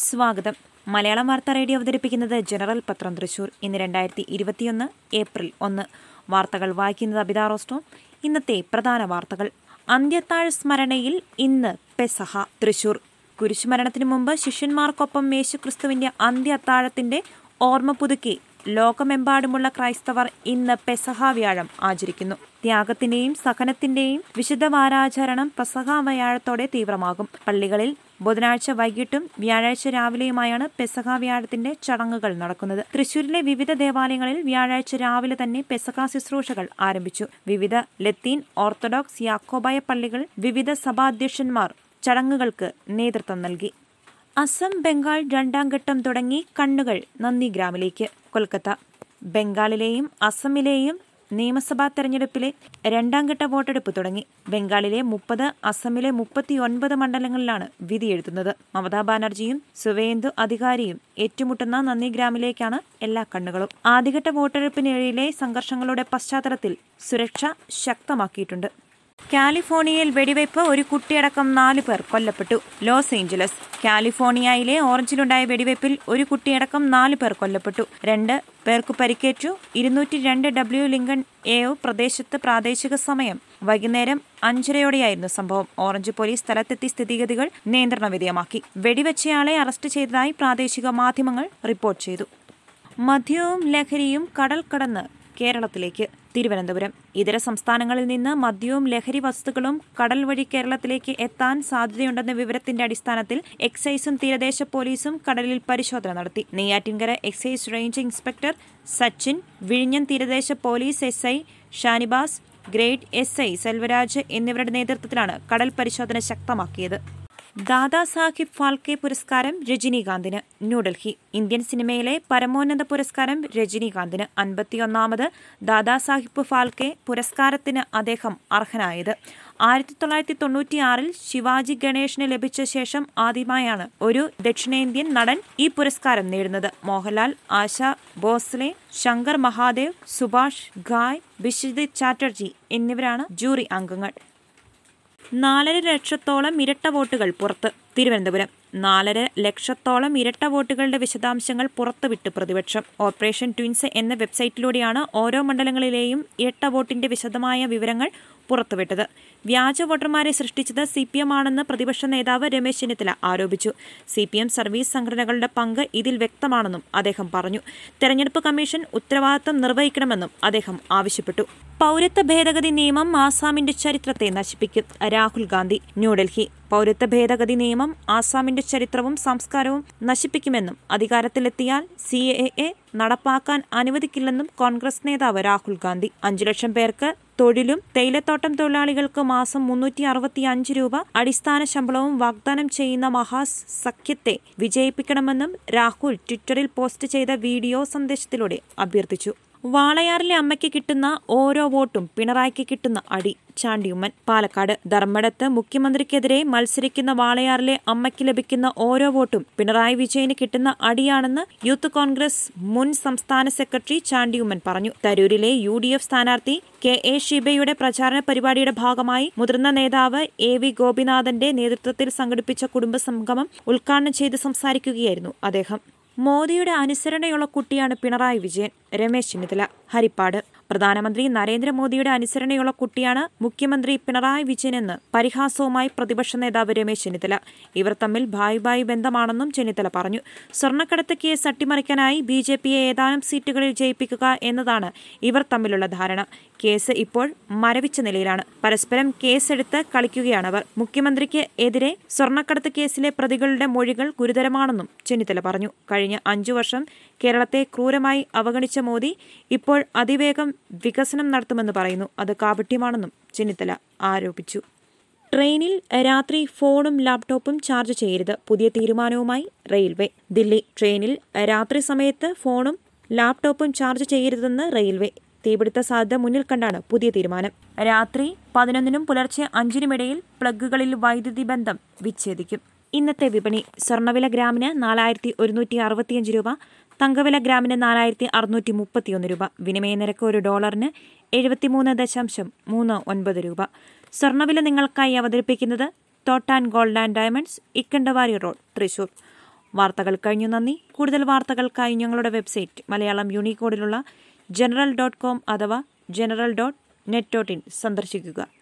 സ്വാഗതം. മലയാളം വാർത്താ റേഡിയോ അവതരിപ്പിക്കുന്നത് ജനറൽ പത്രം തൃശൂർ ഇന്ന് രണ്ടായിരത്തി ഇരുപത്തിയൊന്ന് ഏപ്രിൽ ഒന്ന്. വാർത്തകൾ വായിക്കുന്നത് അബിതാ റോസ്റ്റോ. ഇന്നത്തെ പ്രധാന വാർത്തകൾ. അന്ത്യത്താഴ് സ്മരണയിൽ ഇന്ന് പെസഹ തൃശൂർ. കുരിശുമരണത്തിനു മുമ്പ് ശിഷ്യന്മാർക്കൊപ്പം യേശുക്രിസ്തുവിന്റെ അന്ത്യ അത്താഴത്തിന്റെ ഓർമ്മ പുതുക്കി. ലോകമെമ്പാടുമുള്ള ക്രൈസ്തവർ ഇന്ന് പെസഹ വ്യാഴം ആചരിക്കുന്നു. ത്യാഗത്തിന്റെയും സഹനത്തിന്റെയും വിശുദ്ധ വാരാചരണം പെസഹ വ്യാഴത്തോടെ തീവ്രമാകും. പള്ളികളിൽ ബുധനാഴ്ച വൈകിട്ടും വ്യാഴാഴ്ച രാവിലെയുമായാണ് പെസഹ വ്യാഴത്തിന്റെ ചടങ്ങുകൾ നടക്കുന്നത്. തൃശൂരിലെ വിവിധ ദേവാലയങ്ങളിൽ വ്യാഴാഴ്ച രാവിലെ തന്നെ പെസഹ ശുശ്രൂഷകൾ ആരംഭിച്ചു. വിവിധ ലത്തീൻ ഓർത്തഡോക്സ് യാക്കോബായ പള്ളികൾ വിവിധ സഭാധ്യക്ഷന്മാർ ചടങ്ങുകൾക്ക് നേതൃത്വം നൽകി. അസം ബംഗാൾ രണ്ടാം ഘട്ടം തുടങ്ങി കണ്ണുകൾ നന്ദി ഗ്രാമിലേക്ക്. കൊൽക്കത്ത. ബംഗാളിലെയും അസമിലെയും നിയമസഭാ തെരഞ്ഞെടുപ്പിലെ രണ്ടാം ഘട്ട വോട്ടെടുപ്പ് തുടങ്ങി. ബംഗാളിലെ മുപ്പത് അസമിലെ മുപ്പത്തിയൊൻപത് മണ്ഡലങ്ങളിലാണ് വിധിയെഴുതുന്നത് മമതാ ബാനർജിയും സുവേന്ദു അധികാരിയും ഏറ്റുമുട്ടുന്ന നന്ദിഗ്രാമിലേക്കാണ് എല്ലാ കണ്ണുകളും. ആദ്യഘട്ട വോട്ടെടുപ്പിനിടയിലെ സംഘർഷങ്ങളുടെ പശ്ചാത്തലത്തിൽ സുരക്ഷ ശക്തമാക്കിയിട്ടുണ്ട്. കാലിഫോർണിയയിൽ വെടിവയ്പ് ഒരു കുട്ടിയടക്കം നാല് പേർ കൊല്ലപ്പെട്ടു. ലോസ് ഏഞ്ചലസ് കാലിഫോർണിയയിലെ ഓറഞ്ചിലുണ്ടായ വെടിവയ്പിൽ ഒരു കുട്ടിയടക്കം നാല് പേർ കൊല്ലപ്പെട്ടു. രണ്ട് പേർക്ക് പരിക്കേറ്റു. ഇരുന്നൂറ്റി രണ്ട് ഡബ്ല്യു ലിങ്കൺ എഒ പ്രദേശത്ത് പ്രാദേശിക സമയം വൈകുന്നേരം അഞ്ചരയോടെയായിരുന്നു സംഭവം. ഓറഞ്ച് പോലീസ് സ്ഥലത്തെത്തി സ്ഥിതിഗതികൾ നിയന്ത്രണ വിധേയമാക്കി വെടിവെച്ചയാളെ അറസ്റ്റ് ചെയ്തതായി പ്രാദേശിക മാധ്യമങ്ങൾ റിപ്പോർട്ട് ചെയ്തു. മദ്യവും ലഹരിയും കടൽ കടന്ന് കേരളത്തിലേക്ക്. തിരുവനന്തപുരം. ഇതര സംസ്ഥാനങ്ങളിൽ നിന്ന് മദ്യവും ലഹരി വസ്തുക്കളും കടൽ വഴി കേരളത്തിലേക്ക് എത്താൻ സാധ്യതയുണ്ടെന്ന വിവരത്തിന്റെ അടിസ്ഥാനത്തിൽ എക്സൈസും തീരദേശ പോലീസും കടലിൽ പരിശോധന നടത്തി. Neyyattinkara excise range inspector Sachin വിഴിഞ്ഞം തീരദേശ police S I Shanibas grade S I Selvaraj എന്നിവരുടെ നേതൃത്വത്തിലാണ് കടൽ പരിശോധന ശക്തമാക്കിയത്. ദാദാസാഹിബ് ഫാൽക്കെ പുരസ്കാരം രജനീകാന്തിന്. ന്യൂഡൽഹി. ഇന്ത്യൻ സിനിമയിലെ പരമോന്നത പുരസ്കാരം രജനീകാന്തിന് അൻപത്തിയൊന്നാമത് ദാദാസാഹിബ് ഫാൽക്കെ പുരസ്കാരത്തിന് അദ്ദേഹം അർഹനായത്. ആയിരത്തി തൊള്ളായിരത്തി തൊണ്ണൂറ്റിയാറിൽ ശിവാജി ഗണേഷിന് ലഭിച്ച ശേഷം ആദ്യമായാണ് ഒരു ദക്ഷിണേന്ത്യൻ നടൻ ഈ പുരസ്കാരം നേടുന്നത്. മോഹൻലാൽ ആശ ബോസ്ലെ ശങ്കർ മഹാദേവ് സുഭാഷ് ഗായ് ബിശ്വജിത് ചാറ്റർജി എന്നിവരാണ് ജൂറി അംഗങ്ങൾ. നാലര ലക്ഷത്തോളം ഇരട്ട വോട്ടുകൾ പുറത്ത്. തിരുവനന്തപുരം. നാലര ലക്ഷത്തോളം ഇരട്ട വോട്ടുകളുടെ വിശദാംശങ്ങൾ പുറത്തുവിട്ട് പ്രതിപക്ഷം. ഓപ്പറേഷൻ ട്വിൻസ് എന്ന വെബ്സൈറ്റിലൂടെയാണ് ഓരോ മണ്ഡലങ്ങളിലെയും ഇരട്ട വോട്ടിന്റെ വിശദമായ വിവരങ്ങൾ പുറത്തുവിട്ടത്. വ്യാജ വോട്ടർമാരെ സൃഷ്ടിച്ചത് സി പി എം ആണെന്ന് പ്രതിപക്ഷ നേതാവ് രമേശ് ചെന്നിത്തല ആരോപിച്ചു. സി പി എം സർവീസ് സംഘടനകളുടെ പങ്ക് ഇതിൽ വ്യക്തമാണെന്നും അദ്ദേഹം പറഞ്ഞു. തെരഞ്ഞെടുപ്പ് കമ്മീഷൻ ഉത്തരവാദിത്തം നിർവഹിക്കണമെന്നും അദ്ദേഹം ആവശ്യപ്പെട്ടു. പൗരത്വ ഭേദഗതി നിയമം ആസാമിന്റെ ചരിത്രത്തെ നശിപ്പിക്കും. രാഹുൽ ഗാന്ധി ന്യൂഡൽഹി. പൗരത്വ ഭേദഗതി നിയമം ആസാമിന്റെ ചരിത്രവും സംസ്കാരവും നശിപ്പിക്കുമെന്നും അധികാരത്തിലെത്തിയാൽ സി എ എ നടപ്പാക്കാൻ അനുവദിക്കില്ലെന്നും കോൺഗ്രസ് നേതാവ് രാഹുൽ ഗാന്ധി. അഞ്ചു ലക്ഷം പേർക്ക് തൊഴിലും തേയിലത്തോട്ടം തൊഴിലാളികൾക്ക് മാസം മുന്നൂറ്റി അറുപത്തി അഞ്ച് രൂപ അടിസ്ഥാന ശമ്പളവും വാഗ്ദാനം ചെയ്യുന്ന മഹാസ് സഖ്യത്തെ വിജയിപ്പിക്കണമെന്നും രാഹുൽ ട്വിറ്ററിൽ പോസ്റ്റ് ചെയ്ത വീഡിയോ സന്ദേശത്തിലൂടെ അഭ്യർത്ഥിച്ചു. വാളയാറിലെ അമ്മയ്ക്ക് കിട്ടുന്ന ഓരോ വോട്ടും പിണറായിക്ക് കിട്ടുന്ന അടി. ചാണ്ടിയുമ്മൻ പാലക്കാട്. ധർമ്മടത്ത് മുഖ്യമന്ത്രിക്കെതിരെ മത്സരിക്കുന്ന വാളയാറിലെ അമ്മയ്ക്ക് ലഭിക്കുന്ന ഓരോ വോട്ടും പിണറായി വിജയന് കിട്ടുന്ന അടിയാണെന്ന് യൂത്ത് കോൺഗ്രസ് മുൻ സംസ്ഥാന സെക്രട്ടറി ചാണ്ടിയുമ്മൻ പറഞ്ഞു. തരൂരിലെ യു ഡി എഫ് സ്ഥാനാർത്ഥി കെ എ ഷിബയുടെ പ്രചാരണ പരിപാടിയുടെ ഭാഗമായി മുതിർന്ന നേതാവ് എ വി ഗോപിനാഥന്റെ നേതൃത്വത്തിൽ സംഘടിപ്പിച്ച കുടുംബ സംഗമം ഉദ്ഘാടനം ചെയ്ത് സംസാരിക്കുകയായിരുന്നു അദ്ദേഹം. മോദിയുടെ അനുസരണയുള്ള കുട്ടിയാണ് പിണറായി വിജയൻ. രമേശ് ചെന്നിത്തല. ഹരിപ്പാട്. പ്രധാനമന്ത്രി നരേന്ദ്രമോദിയുടെ അനുസരണയുള്ള കുട്ടിയാണ് മുഖ്യമന്ത്രി പിണറായി വിജയനെന്ന് പരിഹാസവുമായി പ്രതിപക്ഷ നേതാവ് രമേശ് ചെന്നിത്തല. ഇവർ തമ്മിൽ ഭായ് ഭായ് ബന്ധമാണെന്നും ചെന്നിത്തല പറഞ്ഞു. സ്വർണക്കടത്ത് കേസ് അട്ടിമറിക്കാനായി ബി ജെ പിയെ ഏതാനും സീറ്റുകളിൽ ജയിപ്പിക്കുക എന്നതാണ് ഇവർ തമ്മിലുള്ള ധാരണ. കേസ് ഇപ്പോൾ മരവിച്ച നിലയിലാണ്. പരസ്പരം കേസെടുത്ത് കളിക്കുകയാണവർ. മുഖ്യമന്ത്രിക്ക് എതിരെ സ്വർണക്കടത്ത് കേസിലെ പ്രതികളുടെ മൊഴികൾ ഗുരുതരമാണെന്നും ചെന്നിത്തല പറഞ്ഞു. കഴിഞ്ഞ അഞ്ചു വർഷം കേരളത്തെ ക്രൂരമായി അവഗണിച്ച മോദി അതിവേഗം വികസനം നടത്തുമെന്ന് പറയുന്നു. അത് കാപട്യമാണെന്നും ചെന്നിത്തല ആരോപിച്ചു. ട്രെയിനിൽ രാത്രി ഫോണും ലാപ്ടോപ്പും ചാർജ് ചെയ്യരുത്. പുതിയ തീരുമാനവുമായി റെയിൽവേ. ദില്ലി ട്രെയിനിൽ രാത്രി സമയത്ത് ഫോണും ലാപ്ടോപ്പും ചാർജ് ചെയ്യരുതെന്ന് റെയിൽവേ. തീപിടുത്ത സാധ്യത മുന്നിൽ കണ്ടാണ് പുതിയ തീരുമാനം. രാത്രി പതിനൊന്നിനും പുലർച്ചെ അഞ്ചിനുമിടയിൽ പ്ലഗുകളിൽ വൈദ്യുതി ബന്ധം വിച്ഛേദിക്കും. ഇന്നത്തെ വിപണി സ്വർണവില ഗ്രാമിന് നാലായിരത്തി ഒരുന്നൂറ്റി അറുപത്തിയഞ്ച് രൂപ തങ്കവില ഗ്രാമിന് നാലായിരത്തി അറുന്നൂറ്റി മുപ്പത്തിയൊന്ന് രൂപ. വിനിമയ നിരക്ക് ഒരു ഡോളറിന് എഴുപത്തിമൂന്ന് ദശാംശം മൂന്ന് ഒൻപത് രൂപ. സ്വർണവില നിങ്ങൾക്കായി അവതരിപ്പിക്കുന്നത് Thottan gold and diamonds Ikkandavari road Thrissur. വാർത്തകൾ കഴിഞ്ഞു. നന്ദി. കൂടുതൽ വാർത്തകൾക്കായി ഞങ്ങളുടെ വെബ്സൈറ്റ് മലയാളം യൂണിക്കോഡിലുള്ള ജനറൽ ഡോട്ട് കോം അഥവാ general dot net dot in സന്ദർശിക്കുക.